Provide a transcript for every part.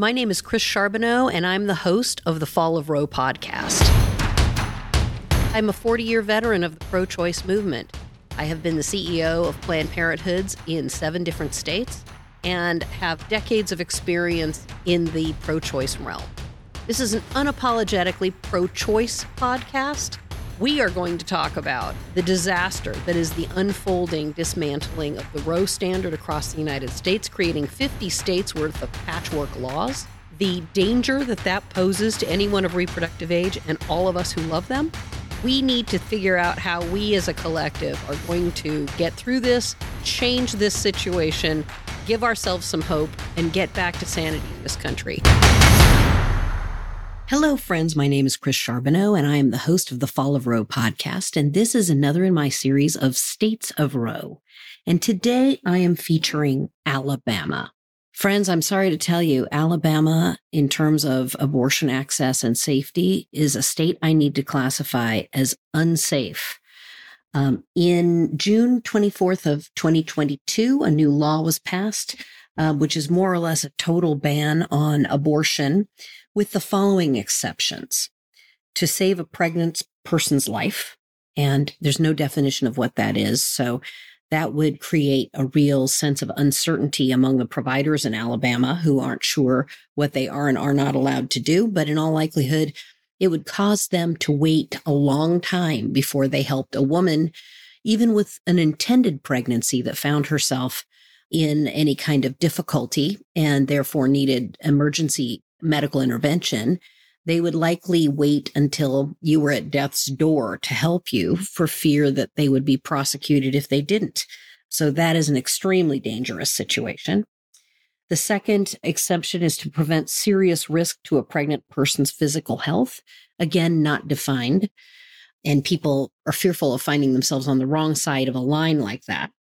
My name is Chris Charbonneau, and I'm the host of the Fall of Roe podcast. I'm a 40 year veteran of the pro choice movement. I have been the CEO of Planned Parenthoods in seven different states and have decades of experience in the pro choice realm. This is an unapologetically pro choice podcast. We are going to talk about the disaster that is the unfolding dismantling of the Roe standard across the United States, creating 50 states worth of patchwork laws, the danger that that poses to anyone of reproductive age and all of us who love them, we need to figure out how we as a collective are going to get through this, change this situation, give ourselves some hope, and get back to sanity in this country. Hello, friends. My name is Chris Charbonneau, and I am the host of the Fall of Roe podcast. And this is another in my series of States of Roe. And today I am featuring Alabama. Friends, I'm sorry to tell you, Alabama, in terms of abortion access and safety, is a state I need to classify as unsafe. Um, in June 24th of 2022, a new law was passed, uh, which is more or less a total ban on abortion, with the following exceptions: to save a pregnant person's life, and there's no definition of what that is. So that would create a real sense of uncertainty among the providers in Alabama who aren't sure what they are and are not allowed to do. But in all likelihood, it would cause them to wait a long time before they helped a woman, even with an intended pregnancy that found herself in any kind of difficulty and therefore needed emergency medical intervention they would likely wait until you were at death's door to help you for fear that they would be prosecuted if they didn't. So that is an extremely dangerous situation. The second exception is to prevent serious risk to a pregnant person's physical health. Again, not defined. And people are fearful of finding themselves on the wrong side of a line like that.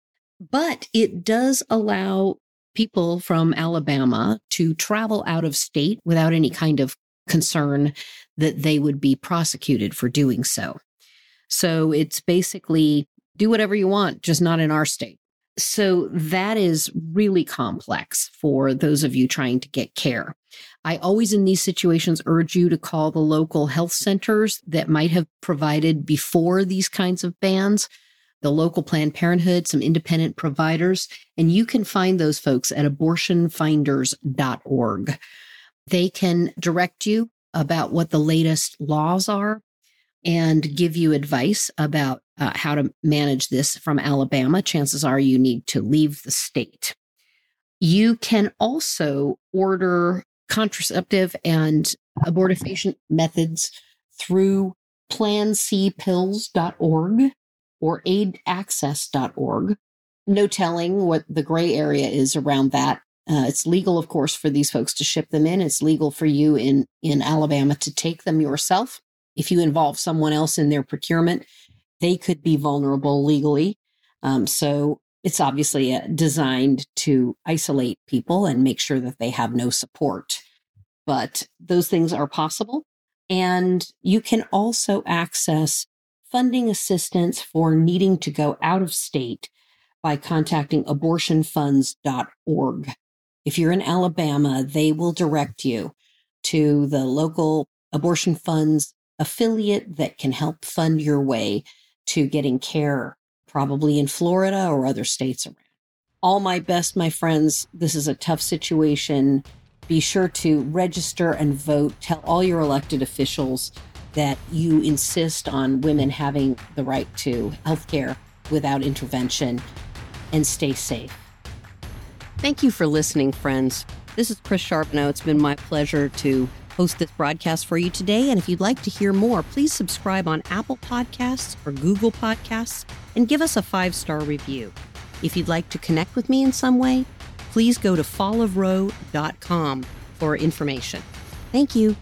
But it does allow people from Alabama to travel out of state without any kind of concern that they would be prosecuted for doing so. So it's basically do whatever you want, just not in our state. So that is really complex for those of you trying to get care. I always, in these situations, urge you to call the local health centers that might have provided before these kinds of bans, the local Planned Parenthood, some independent providers, and you can find those folks at abortionfinders.org. They can direct you about what the latest laws are and give you advice about uh, how to manage this from Alabama. Chances are you need to leave the state. You can also order contraceptive and abortifacient methods through plancpills.org or aidaccess.org. No telling what the gray area is around that uh, it's legal, of course, for these folks to ship them in. It's legal for you in, in Alabama to take them yourself. If you involve someone else in their procurement, they could be vulnerable legally. Um, so it's obviously uh, designed to isolate people and make sure that they have no support. But those things are possible. And you can also access funding assistance for needing to go out of state by contacting abortionfunds.org. If you're in Alabama, they will direct you to the local abortion funds affiliate that can help fund your way to getting care, probably in Florida or other states around. All my best, my friends. This is a tough situation. Be sure to register and vote. Tell all your elected officials that you insist on women having the right to health care without intervention and stay safe. Thank you for listening, friends. This is Chris Charbonneau. It's been my pleasure to host this broadcast for you today. And if you'd like to hear more, please subscribe on Apple Podcasts or Google Podcasts and give us a five star review. If you'd like to connect with me in some way, please go to fallofroe.com for information. Thank you.